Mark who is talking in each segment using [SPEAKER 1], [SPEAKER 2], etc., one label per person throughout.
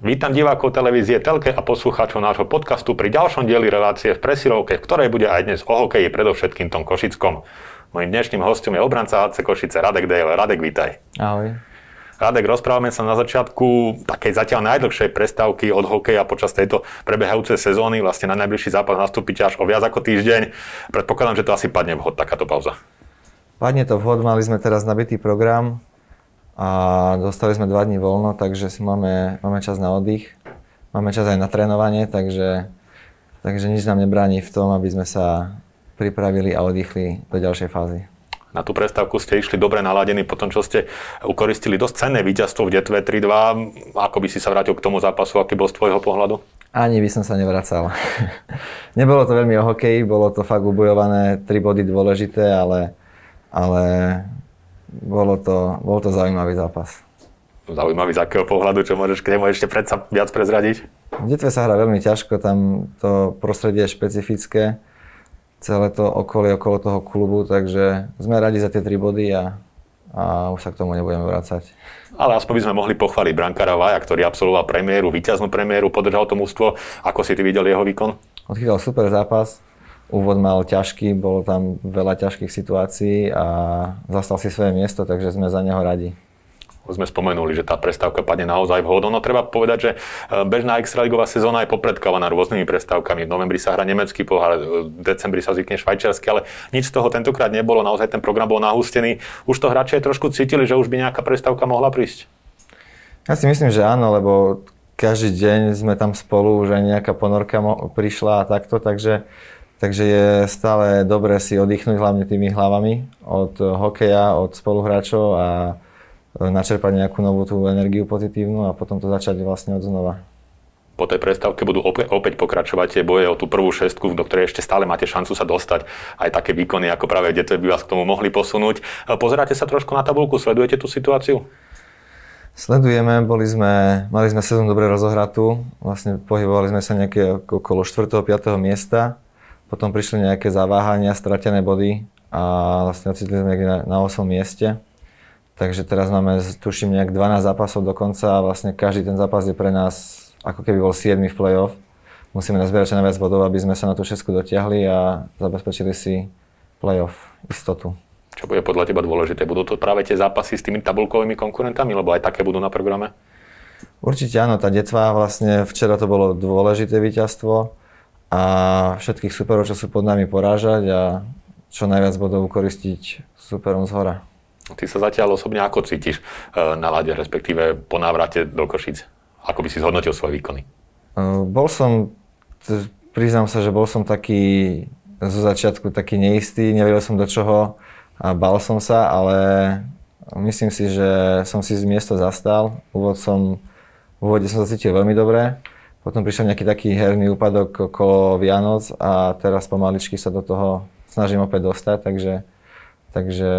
[SPEAKER 1] Vítam divákov televízie Telke a poslucháčov nášho podcastu pri ďalšom dieli relácie v presilovke, v ktorej bude aj dnes o hokeji, predovšetkým tom Košickom. Mojím dnešným hostom je obranca HC Košice Radek Dejle. Radek, vítaj.
[SPEAKER 2] Ahoj.
[SPEAKER 1] Radek, rozprávame sa na začiatku takej zatiaľ najdlhšej prestávky od hokeja počas tejto prebiehajúcej sezóny. Vlastne na najbližší zápas nastúpi až o viac ako týždeň. Predpokladám, že to asi padne vhod takáto pauza.
[SPEAKER 2] Padne to vhod, mali sme teraz nabitý program a dostali sme dva dní voľno, takže si máme, máme čas na oddych. Máme čas aj na trénovanie, takže, takže nič nám nebráni v tom, aby sme sa pripravili a oddychli do ďalšej fázy.
[SPEAKER 1] Na tú prestávku ste išli dobre naladení po tom, čo ste ukoristili dosť cenné víťazstvo v Detve 3-2. Ako by si sa vrátil k tomu zápasu, aký bol z tvojho pohľadu?
[SPEAKER 2] Ani by som sa nevracal. Nebolo to veľmi o hokeji, bolo to fakt ubojované, tri body dôležité, ale, ale bolo to, bol to zaujímavý zápas.
[SPEAKER 1] Zaujímavý z akého pohľadu, čo môžeš k nemu ešte predsa viac prezradiť?
[SPEAKER 2] V Detve sa hrá veľmi ťažko, tam to prostredie je špecifické, celé to okolie okolo toho klubu, takže sme radi za tie tri body a, a už sa k tomu nebudeme vrácať.
[SPEAKER 1] Ale aspoň by sme mohli pochváliť brankára Vaja, ktorý absolvoval premiéru, víťaznú premiéru, podržal to mústvo. Ako si ty videl jeho výkon?
[SPEAKER 2] Odchytal super zápas, úvod mal ťažký, bolo tam veľa ťažkých situácií a zastal si svoje miesto, takže sme za neho radi.
[SPEAKER 1] Sme spomenuli, že tá prestávka padne naozaj vhod. No treba povedať, že e, bežná extraligová sezóna je popredkávaná rôznymi prestávkami. V novembri sa hrá nemecký pohár, v decembri sa zvykne švajčiarsky, ale nič z toho tentokrát nebolo. Naozaj ten program bol nahustený. Už to hráči aj trošku cítili, že už by nejaká prestávka mohla prísť.
[SPEAKER 2] Ja si myslím, že áno, lebo každý deň sme tam spolu, už aj nejaká ponorka prišla a takto, takže Takže je stále dobré si oddychnúť hlavne tými hlavami od hokeja, od spoluhráčov a načerpať nejakú novú tú energiu pozitívnu a potom to začať vlastne od znova.
[SPEAKER 1] Po tej prestávke budú opäť, opäť pokračovať tie boje o tú prvú šestku, do ktorej ešte stále máte šancu sa dostať. Aj také výkony ako práve Detve by vás k tomu mohli posunúť. Pozeráte sa trošku na tabulku, sledujete tú situáciu?
[SPEAKER 2] Sledujeme, boli sme, mali sme sezónu dobre rozohratú, vlastne pohybovali sme sa nejaké okolo 4. 5. miesta potom prišli nejaké zaváhania, stratené body a vlastne ocitli sme na, na 8 mieste. Takže teraz máme, tuším, nejak 12 zápasov do konca a vlastne každý ten zápas je pre nás ako keby bol 7 v play-off. Musíme nazbierať čo najviac bodov, aby sme sa na tú šesku dotiahli a zabezpečili si play-off istotu.
[SPEAKER 1] Čo bude podľa teba dôležité? Budú to práve tie zápasy s tými tabulkovými konkurentami, lebo aj také budú na programe?
[SPEAKER 2] Určite áno, tá detva vlastne včera to bolo dôležité víťazstvo a všetkých superov, čo sú pod nami porážať a čo najviac bodov ukoristiť superom z hora.
[SPEAKER 1] Ty sa zatiaľ osobne ako cítiš e, na lade, respektíve po návrate do Košic? Ako by si zhodnotil svoje výkony?
[SPEAKER 2] E, bol som, priznám sa, že bol som taký zo začiatku taký neistý, nevedel som do čoho a bal som sa, ale myslím si, že som si z miesto zastal. Úvod som, v úvode som sa cítil veľmi dobre potom prišiel nejaký taký herný úpadok okolo Vianoc a teraz pomaličky sa do toho snažím opäť dostať, takže, takže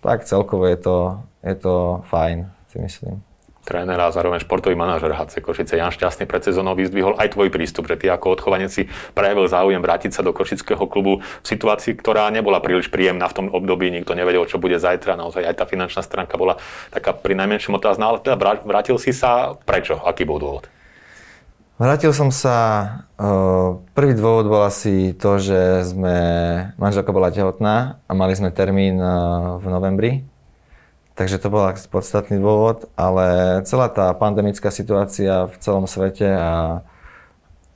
[SPEAKER 2] tak celkovo je to, je to fajn, si myslím.
[SPEAKER 1] Tréner a zároveň športový manažer HC Košice Jan Šťastný pred sezónou vyzdvihol aj tvoj prístup, že ty ako odchovanec si prejavil záujem vrátiť sa do košického klubu v situácii, ktorá nebola príliš príjemná v tom období, nikto nevedel, čo bude zajtra, naozaj aj tá finančná stránka bola taká pri najmenšom otázna, ale teda vrátil si sa, prečo, aký bol dôvod?
[SPEAKER 2] Vrátil som sa, prvý dôvod bol asi to, že sme, manželka bola tehotná a mali sme termín v novembri, takže to bol podstatný dôvod, ale celá tá pandemická situácia v celom svete a,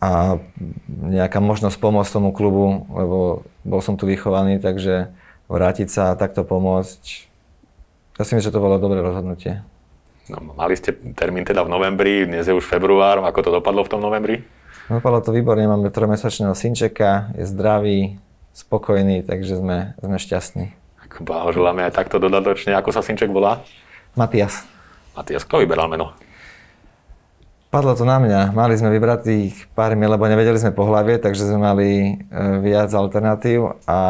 [SPEAKER 2] a nejaká možnosť pomôcť tomu klubu, lebo bol som tu vychovaný, takže vrátiť sa a takto pomôcť, ja si myslím, že to bolo dobré rozhodnutie.
[SPEAKER 1] No, mali ste termín teda v novembri, dnes je už február, ako to dopadlo v tom novembri?
[SPEAKER 2] Dopadlo to výborne, máme trojmesačného synčeka, je zdravý, spokojný, takže sme, sme šťastní.
[SPEAKER 1] Blahoželáme aj takto dodatočne. Ako sa synček volá?
[SPEAKER 2] Matias.
[SPEAKER 1] Matias, kto vyberal meno?
[SPEAKER 2] Padlo to na mňa. Mali sme tých pár mien, lebo nevedeli sme po hlavie, takže sme mali e, viac alternatív a,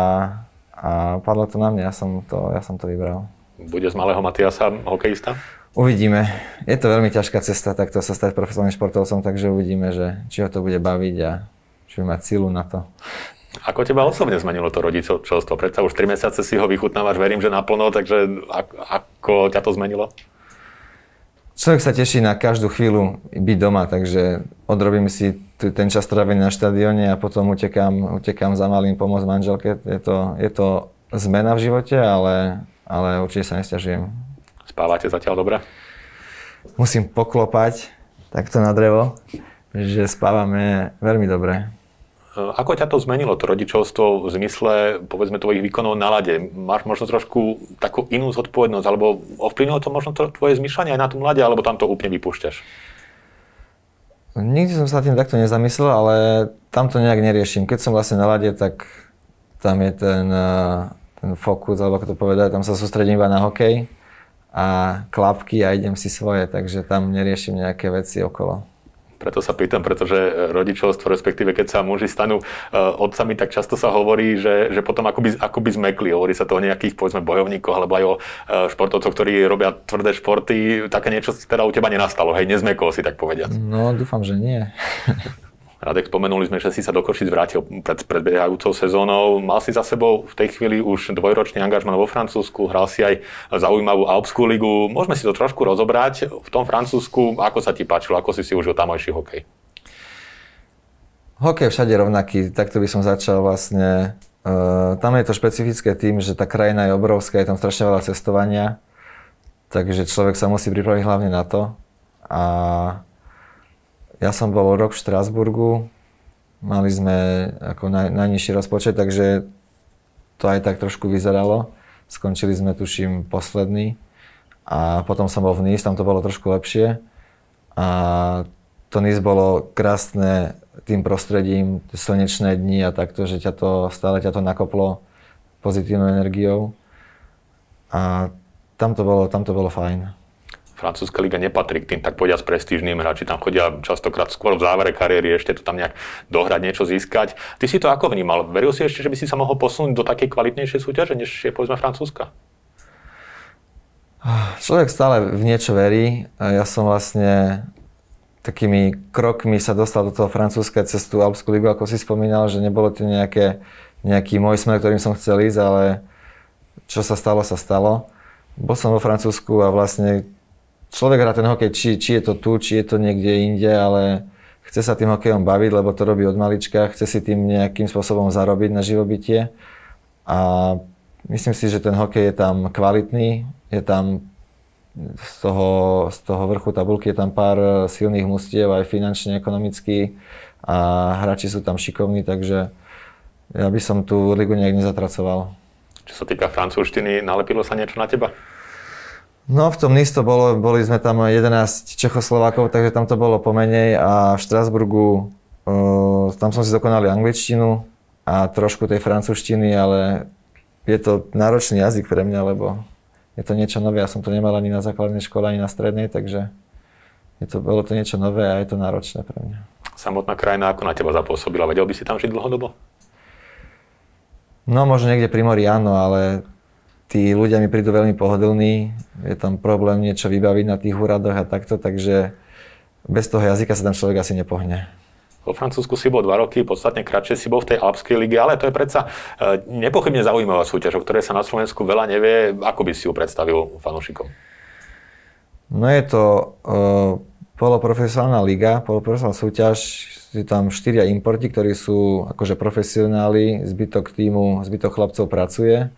[SPEAKER 2] a padlo to na mňa. Ja som to, ja som to vybral.
[SPEAKER 1] Bude z malého Matiasa hokejista?
[SPEAKER 2] Uvidíme. Je to veľmi ťažká cesta takto sa stať profesionálnym športovcom, takže uvidíme, že či ho to bude baviť a či bude mať silu na to.
[SPEAKER 1] Ako teba osobne zmenilo to rodičovstvo? Predsa už 3 mesiace si ho vychutnávaš, verím, že naplno, takže ako ťa to zmenilo?
[SPEAKER 2] človek sa teší na každú chvíľu byť doma, takže odrobím si ten čas trávený na štadióne a potom utekám, utekám za malým pomôcť manželke. Je to, je to zmena v živote, ale, ale určite sa nestiažujem.
[SPEAKER 1] Spávate zatiaľ dobre?
[SPEAKER 2] Musím poklopať takto na drevo, že spávame veľmi dobre.
[SPEAKER 1] Ako ťa to zmenilo, to rodičovstvo v zmysle, povedzme, tvojich výkonov na lade? Máš možno trošku takú inú zodpovednosť, alebo ovplyvnilo to možno to, tvoje zmyšľanie aj na tom lade, alebo tam to úplne vypúšťaš?
[SPEAKER 2] Nikdy som sa tým takto nezamyslel, ale tam to nejak neriešim. Keď som vlastne na lade, tak tam je ten, eh, ten fokus, alebo ako to povedať, tam sa sústredím iba na hokej a klapky a idem si svoje, takže tam neriešim nejaké veci okolo.
[SPEAKER 1] Preto sa pýtam, pretože rodičovstvo, respektíve keď sa muži stanú uh, otcami, tak často sa hovorí, že, že potom akoby, akoby zmekli. Hovorí sa to o nejakých, povedzme, bojovníkoch, alebo aj o uh, športovcoch, ktorí robia tvrdé športy. Také niečo teda u teba nenastalo, hej, nezmekol si tak povediať.
[SPEAKER 2] No, dúfam, že nie.
[SPEAKER 1] Radek, spomenuli sme, že si sa do Košic vrátil pred predbiehajúcou sezónou. Mal si za sebou v tej chvíli už dvojročný angažman vo Francúzsku, hral si aj zaujímavú Alpskú ligu. Môžeme si to trošku rozobrať. V tom Francúzsku, ako sa ti páčilo, ako si si užil tamojší hokej?
[SPEAKER 2] Hokej všade rovnaký, takto by som začal vlastne. Uh, tam je to špecifické tým, že tá krajina je obrovská, je tam strašne veľa cestovania, takže človek sa musí pripraviť hlavne na to. A ja som bol rok v Štrásburgu, mali sme ako naj, najnižší rozpočet, takže to aj tak trošku vyzeralo. Skončili sme, tuším, posledný. A potom som bol v Nice, tam to bolo trošku lepšie. A to Nice bolo krásne tým prostredím, slnečné dni a takto, že ťa to, stále ťa to nakoplo pozitívnou energiou. A tam to bolo, tam to bolo fajn
[SPEAKER 1] francúzska liga nepatrí k tým tak povediať prestížným hráči. Tam chodia častokrát skôr v závere kariéry ešte to tam nejak dohrať, niečo získať. Ty si to ako vnímal? Veril si ešte, že by si sa mohol posunúť do takej kvalitnejšej súťaže, než je povedzme francúzska?
[SPEAKER 2] Človek stále v niečo verí. Ja som vlastne takými krokmi sa dostal do toho francúzska cez tú Alpskú ligu, ako si spomínal, že nebolo to nejaké, nejaký môj smer, ktorým som chcel ísť, ale čo sa stalo, sa stalo. Bol som vo Francúzsku a vlastne človek hrá ten hokej, či, či je to tu, či je to niekde inde, ale chce sa tým hokejom baviť, lebo to robí od malička, chce si tým nejakým spôsobom zarobiť na živobytie. A myslím si, že ten hokej je tam kvalitný, je tam z toho, z toho vrchu tabulky je tam pár silných mustiev aj finančne, ekonomicky a hráči sú tam šikovní, takže ja by som tú ligu nejak nezatracoval.
[SPEAKER 1] Čo sa týka francúzštiny, nalepilo sa niečo na teba?
[SPEAKER 2] No v tom NIS to bolo, boli sme tam 11 Čechoslovákov, takže tam to bolo pomenej a v Štrasburgu uh, tam som si dokonali angličtinu a trošku tej francúzštiny, ale je to náročný jazyk pre mňa, lebo je to niečo nové. Ja som to nemal ani na základnej škole, ani na strednej, takže je to, bolo to niečo nové a je to náročné pre mňa.
[SPEAKER 1] Samotná krajina ako na teba zapôsobila? Vedel by si tam žiť dlhodobo?
[SPEAKER 2] No možno niekde pri mori áno, ale tí ľudia mi prídu veľmi pohodlní, je tam problém niečo vybaviť na tých úradoch a takto, takže bez toho jazyka sa tam človek asi nepohne.
[SPEAKER 1] Vo Francúzsku si bol dva roky, podstatne kratšie si bol v tej Alpskej lige, ale to je predsa e, nepochybne zaujímavá súťaž, o ktorej sa na Slovensku veľa nevie. Ako by si ju predstavil fanúšikom?
[SPEAKER 2] No je to uh, poloprofesionálna liga, poloprofesionálna súťaž, sú tam štyria importi, ktorí sú akože profesionáli, zbytok týmu, zbytok chlapcov pracuje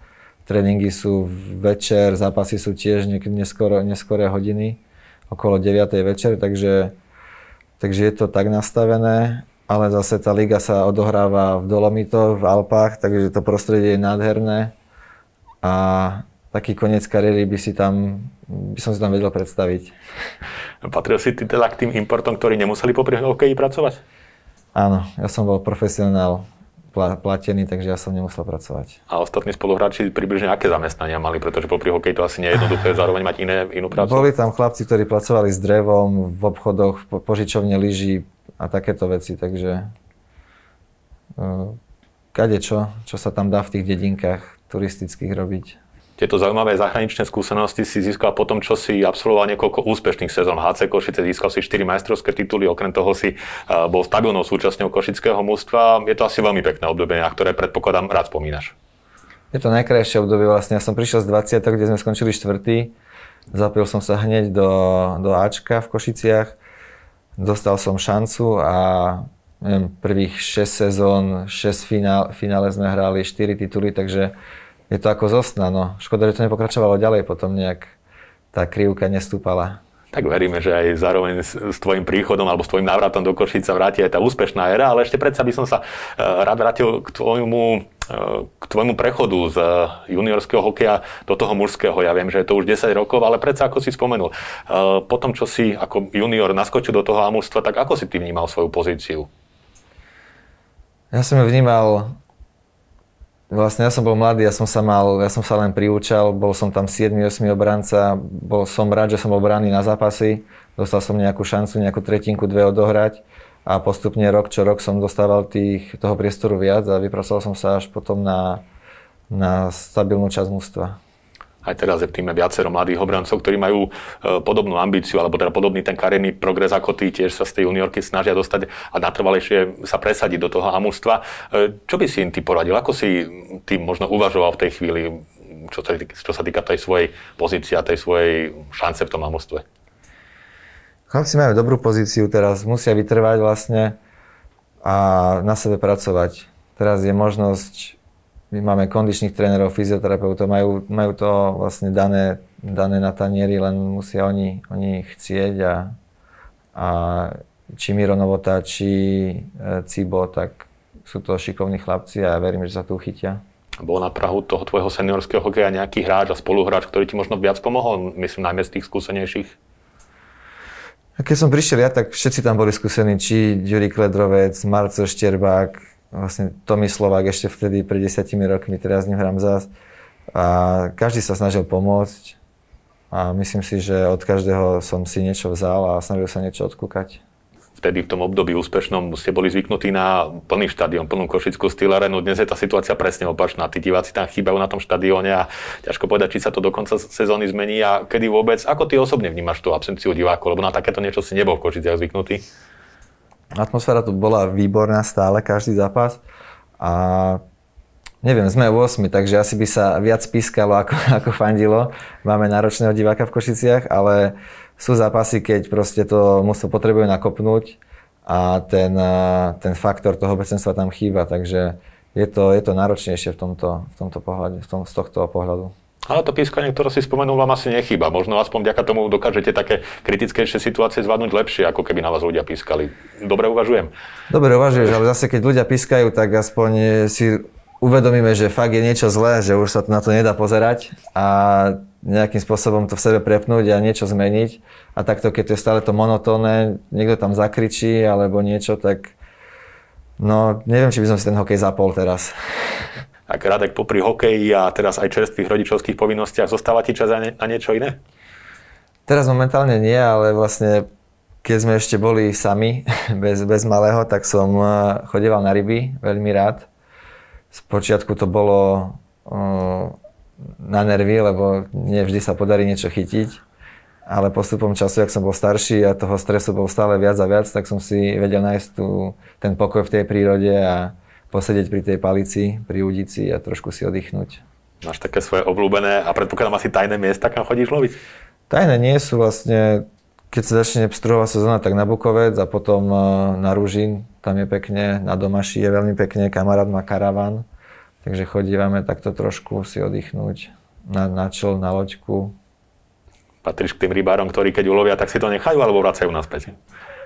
[SPEAKER 2] tréningy sú večer, zápasy sú tiež niekedy neskoro, neskoré hodiny, okolo 9. večer, takže, takže je to tak nastavené, ale zase tá liga sa odohráva v Dolomitoch, v Alpách, takže to prostredie je nádherné a taký koniec kariéry by si tam, by som si tam vedel predstaviť.
[SPEAKER 1] Patril si ty teda k tým importom, ktorí nemuseli popri hokeji pracovať?
[SPEAKER 2] Áno, ja som bol profesionál platený, takže ja som nemusel pracovať.
[SPEAKER 1] A ostatní spoluhráči približne aké zamestnania mali, pretože popri hokeji to asi nie je jednoduché zároveň mať iné, inú prácu?
[SPEAKER 2] Boli tam chlapci, ktorí pracovali s drevom, v obchodoch, v požičovne lyží a takéto veci, takže uh, kade čo, čo sa tam dá v tých dedinkách turistických robiť.
[SPEAKER 1] Tieto zaujímavé zahraničné skúsenosti si získal potom, čo si absolvoval niekoľko úspešných sezón HC Košice, získal si 4 majstrovské tituly, okrem toho si bol stabilnou súčasťou košického mústva. Je to asi veľmi pekné obdobie, na ktoré predpokladám rád spomínaš.
[SPEAKER 2] Je to najkrajšie obdobie vlastne. Ja som prišiel z 20, kde sme skončili štvrtý Zapil som sa hneď do, do Ačka v Košiciach, dostal som šancu a neviem, prvých 6 sezón, 6 finál, finále sme hrali 4 tituly, takže je to ako zostna. No. Škoda, že to nepokračovalo ďalej, potom nejak tá krivka nestúpala.
[SPEAKER 1] Tak veríme, že aj zároveň s, tvojim príchodom alebo s tvojim návratom do Košica vráti aj tá úspešná éra, ale ešte predsa by som sa uh, rád vrátil k tvojmu, uh, k tvojmu prechodu z juniorského hokeja do toho mužského. Ja viem, že je to už 10 rokov, ale predsa ako si spomenul, po tom, čo si ako junior naskočil do toho amústva, tak ako si ty vnímal svoju pozíciu?
[SPEAKER 2] Ja som ju vnímal Vlastne ja som bol mladý, ja som sa mal, ja som sa len priúčal, bol som tam 7-8 obranca, bol som rád, že som bol braný na zápasy, dostal som nejakú šancu, nejakú tretinku, dve odohrať a postupne rok čo rok som dostával tých, toho priestoru viac a vypracoval som sa až potom na, na stabilnú časť mústva
[SPEAKER 1] aj teraz je v týme viacero mladých obrancov, ktorí majú e, podobnú ambíciu, alebo teda podobný ten kariérny progres ako ty, tiež sa z tej juniorky snažia dostať a natrvalejšie sa presadiť do toho amústva. E, čo by si im ty poradil? Ako si ty možno uvažoval v tej chvíli, čo sa, čo sa týka tej svojej pozície a tej svojej šance v tom amústve?
[SPEAKER 2] Chlapci majú dobrú pozíciu teraz, musia vytrvať vlastne a na sebe pracovať. Teraz je možnosť my máme kondičných trénerov, fyzioterapeutov, majú, majú to vlastne dané, dané na tanieri, len musia oni, oni chcieť a, a či Miro Novota, či e, Cibo, tak sú to šikovní chlapci a ja verím, že sa tu chytia.
[SPEAKER 1] Bol na Prahu toho tvojho seniorského hokeja nejaký hráč a spoluhráč, ktorý ti možno viac pomohol, myslím najmä z tých skúsenejších?
[SPEAKER 2] Keď som prišiel ja, tak všetci tam boli skúsení, či Ďuri Kledrovec, Marcel Šterbák, vlastne Tomi Slovák ešte vtedy pred desiatimi rokmi, teraz s ním hrám zás. A každý sa snažil pomôcť a myslím si, že od každého som si niečo vzal a snažil sa niečo odkúkať.
[SPEAKER 1] Vtedy v tom období úspešnom ste boli zvyknutí na plný štadión, plnú košickú stylarenu. Dnes je tá situácia presne opačná. Tí diváci tam chýbajú na tom štadióne a ťažko povedať, či sa to do konca sezóny zmení a kedy vôbec. Ako ty osobne vnímaš tú absenciu divákov? Lebo na takéto niečo si nebol v Košiciach zvyknutý.
[SPEAKER 2] Atmosféra tu bola výborná stále, každý zápas. A neviem, sme 8, takže asi by sa viac pískalo ako, ako fandilo. Máme náročného diváka v Košiciach, ale sú zápasy, keď proste to musel potrebuje nakopnúť a ten, ten faktor toho obecenstva tam chýba, takže je to, je to náročnejšie v tomto, v tomto pohľade, v tom, z tohto pohľadu.
[SPEAKER 1] Ale to pískanie, ktoré si spomenul, vám asi nechýba. Možno aspoň vďaka tomu dokážete také kritickejšie situácie zvládnuť lepšie, ako keby na vás ľudia pískali. Dobre uvažujem?
[SPEAKER 2] Dobre uvažuješ, ale zase keď ľudia pískajú, tak aspoň si uvedomíme, že fakt je niečo zlé, že už sa na to nedá pozerať a nejakým spôsobom to v sebe prepnúť a niečo zmeniť. A takto, keď je stále to monotónne, niekto tam zakričí alebo niečo, tak no neviem, či by som si ten hokej zapol teraz
[SPEAKER 1] tak Radek popri hokeji a teraz aj čerstvých rodičovských povinnostiach, zostáva ti čas na niečo iné?
[SPEAKER 2] Teraz momentálne nie, ale vlastne keď sme ešte boli sami, bez, bez malého, tak som eh, chodieval na ryby veľmi rád. Spočiatku to bolo uh, na nervy, lebo nie vždy sa podarí niečo chytiť. Ale postupom času, ak som bol starší a toho stresu bol stále viac a viac, tak som si vedel nájsť tu, ten pokoj v tej prírode a posedieť pri tej palici, pri udici a trošku si oddychnúť.
[SPEAKER 1] Máš také svoje obľúbené a predpokladám asi tajné miesta, kam chodíš loviť?
[SPEAKER 2] Tajné nie sú vlastne, keď sa začne pstruhová sezóna, tak na Bukovec a potom e, na Ružin, tam je pekne, na Domaši je veľmi pekne, kamarát má karavan, takže chodívame takto trošku si oddychnúť na, na čel, na loďku.
[SPEAKER 1] Patríš k tým rybárom, ktorí keď ulovia, tak si to nechajú alebo vracajú naspäť?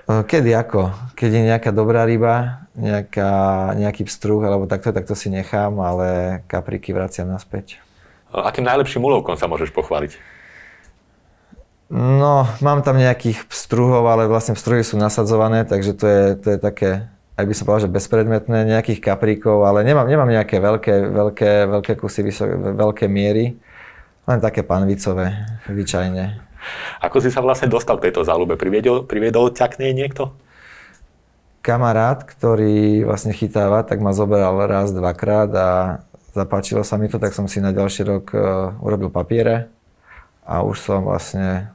[SPEAKER 2] E, kedy ako? Keď je nejaká dobrá ryba, nejaká, nejaký pstruh alebo takto, tak to si nechám, ale kapriky vraciam naspäť.
[SPEAKER 1] Akým najlepším úlovkom sa môžeš pochváliť?
[SPEAKER 2] No, mám tam nejakých pstruhov, ale vlastne pstruhy sú nasadzované, takže to je, to je také, ak by som povedal, že bezpredmetné, nejakých kapríkov, ale nemám, nemám nejaké veľké, veľké, veľké kusy, vysoké, veľké miery, len také panvicové, zvyčajne.
[SPEAKER 1] Ako si sa vlastne dostal k tejto záľube? Priviedol, priviedol ťa k nej niekto?
[SPEAKER 2] Kamarát, ktorý vlastne chytáva, tak ma zoberal raz, dvakrát a zapáčilo sa mi to, tak som si na ďalší rok uh, urobil papiere a už som vlastne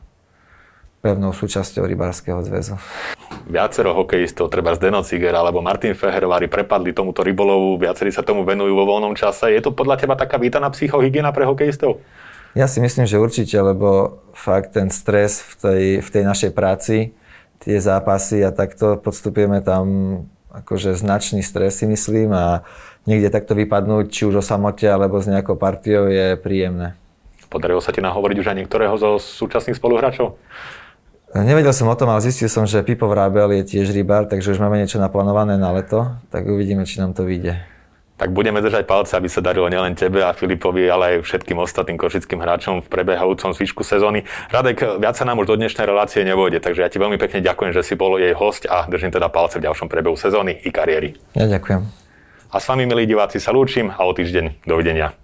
[SPEAKER 2] pevnou súčasťou Rybárskeho zväzu.
[SPEAKER 1] Viacero hokejistov, treba Zdeno Ciger alebo Martin Feherovári prepadli tomuto rybolovu, viacerí sa tomu venujú vo voľnom čase. Je to podľa teba taká vítaná psychohygiena pre hokejistov?
[SPEAKER 2] Ja si myslím, že určite, lebo fakt ten stres v tej, v tej našej práci, tie zápasy a takto podstupujeme tam akože značný stres si myslím a niekde takto vypadnúť, či už o samote alebo s nejakou partiou je príjemné.
[SPEAKER 1] Podarilo sa ti nahovoriť už aj niektorého zo súčasných spoluhráčov?
[SPEAKER 2] Nevedel som o tom, ale zistil som, že Pipo Vrábel je tiež rybár, takže už máme niečo naplánované na leto, tak uvidíme, či nám to vyjde
[SPEAKER 1] tak budeme držať palce, aby sa darilo nielen tebe a Filipovi, ale aj všetkým ostatným košickým hráčom v prebiehajúcom zvyšku sezóny. Radek, viac sa nám už do dnešnej relácie nevojde, takže ja ti veľmi pekne ďakujem, že si bol jej host a držím teda palce v ďalšom prebehu sezóny i kariéry.
[SPEAKER 2] Ja ďakujem.
[SPEAKER 1] A s vami, milí diváci, sa lúčim a o týždeň dovidenia.